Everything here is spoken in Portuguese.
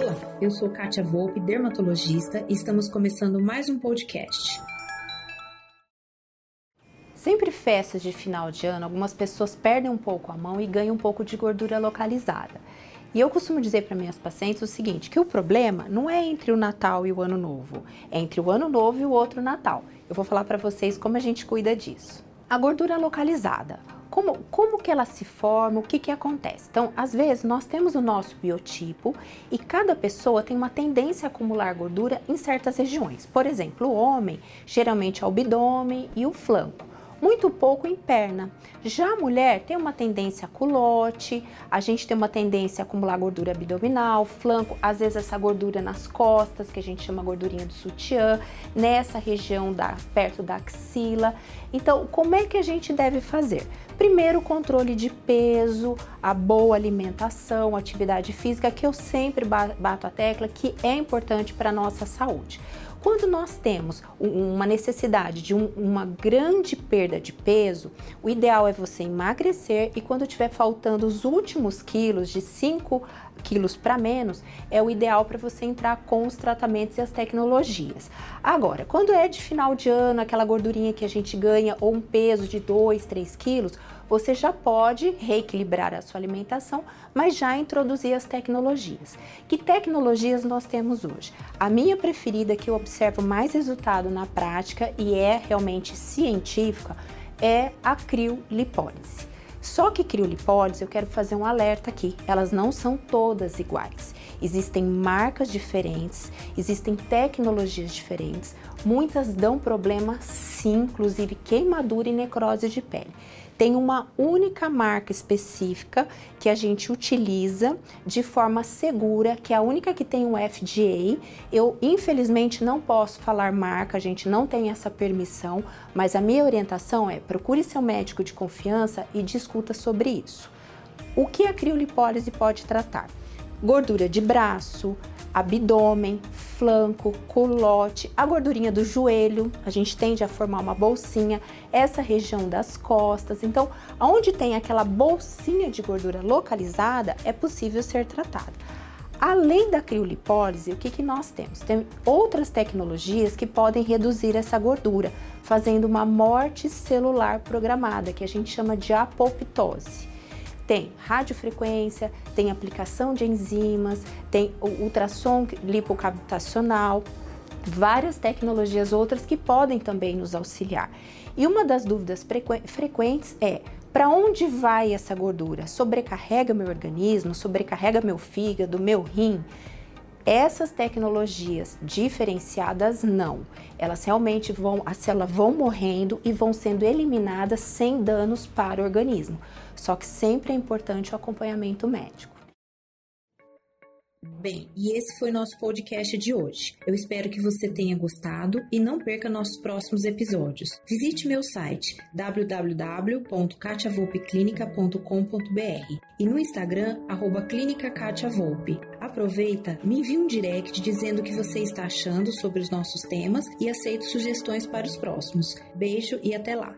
Olá, eu sou Kátia Volpe, dermatologista, e estamos começando mais um podcast. Sempre festas de final de ano, algumas pessoas perdem um pouco a mão e ganham um pouco de gordura localizada. E eu costumo dizer para minhas pacientes o seguinte, que o problema não é entre o Natal e o Ano Novo, é entre o Ano Novo e o outro Natal. Eu vou falar para vocês como a gente cuida disso. A gordura localizada. Como, como que ela se forma, o que, que acontece? Então, às vezes, nós temos o nosso biotipo e cada pessoa tem uma tendência a acumular gordura em certas regiões. Por exemplo, o homem, geralmente é o abdômen e o flanco muito pouco em perna. Já a mulher tem uma tendência a culote, a gente tem uma tendência a acumular gordura abdominal, flanco, às vezes essa gordura nas costas, que a gente chama gordurinha do sutiã, nessa região da perto da axila. Então, como é que a gente deve fazer? Primeiro, controle de peso, a boa alimentação, atividade física, que eu sempre bato a tecla que é importante para nossa saúde. Quando nós temos uma necessidade de um, uma grande perda de peso, o ideal é você emagrecer e quando tiver faltando os últimos quilos, de 5 quilos para menos, é o ideal para você entrar com os tratamentos e as tecnologias. Agora, quando é de final de ano, aquela gordurinha que a gente ganha ou um peso de 2, 3 quilos, você já pode reequilibrar a sua alimentação, mas já introduzir as tecnologias. Que tecnologias nós temos hoje? A minha preferida, que eu observo mais resultado na prática e é realmente científica, é a criolipólise. Só que criolipólise, eu quero fazer um alerta aqui, elas não são todas iguais. Existem marcas diferentes, existem tecnologias diferentes, muitas dão problema sim, inclusive queimadura e necrose de pele tem uma única marca específica que a gente utiliza de forma segura, que é a única que tem o FDA. Eu, infelizmente, não posso falar marca, a gente não tem essa permissão, mas a minha orientação é procure seu médico de confiança e discuta sobre isso. O que a criolipólise pode tratar? Gordura de braço, abdômen, flanco, culote, a gordurinha do joelho, a gente tende a formar uma bolsinha, essa região das costas. Então, onde tem aquela bolsinha de gordura localizada, é possível ser tratada. Além da criolipólise, o que, que nós temos? Tem outras tecnologias que podem reduzir essa gordura, fazendo uma morte celular programada, que a gente chama de apoptose. Tem radiofrequência, tem aplicação de enzimas, tem ultrassom lipocaptacional, várias tecnologias outras que podem também nos auxiliar. E uma das dúvidas frequentes é: para onde vai essa gordura? Sobrecarrega meu organismo? Sobrecarrega meu fígado, meu rim? Essas tecnologias diferenciadas não. Elas realmente vão, as células vão morrendo e vão sendo eliminadas sem danos para o organismo. Só que sempre é importante o acompanhamento médico. Bem, e esse foi nosso podcast de hoje. Eu espero que você tenha gostado e não perca nossos próximos episódios. Visite meu site www.katiavolpeclinica.com.br e no Instagram, arroba Clínica Katia Volpe. Aproveita, me envie um direct dizendo o que você está achando sobre os nossos temas e aceito sugestões para os próximos. Beijo e até lá!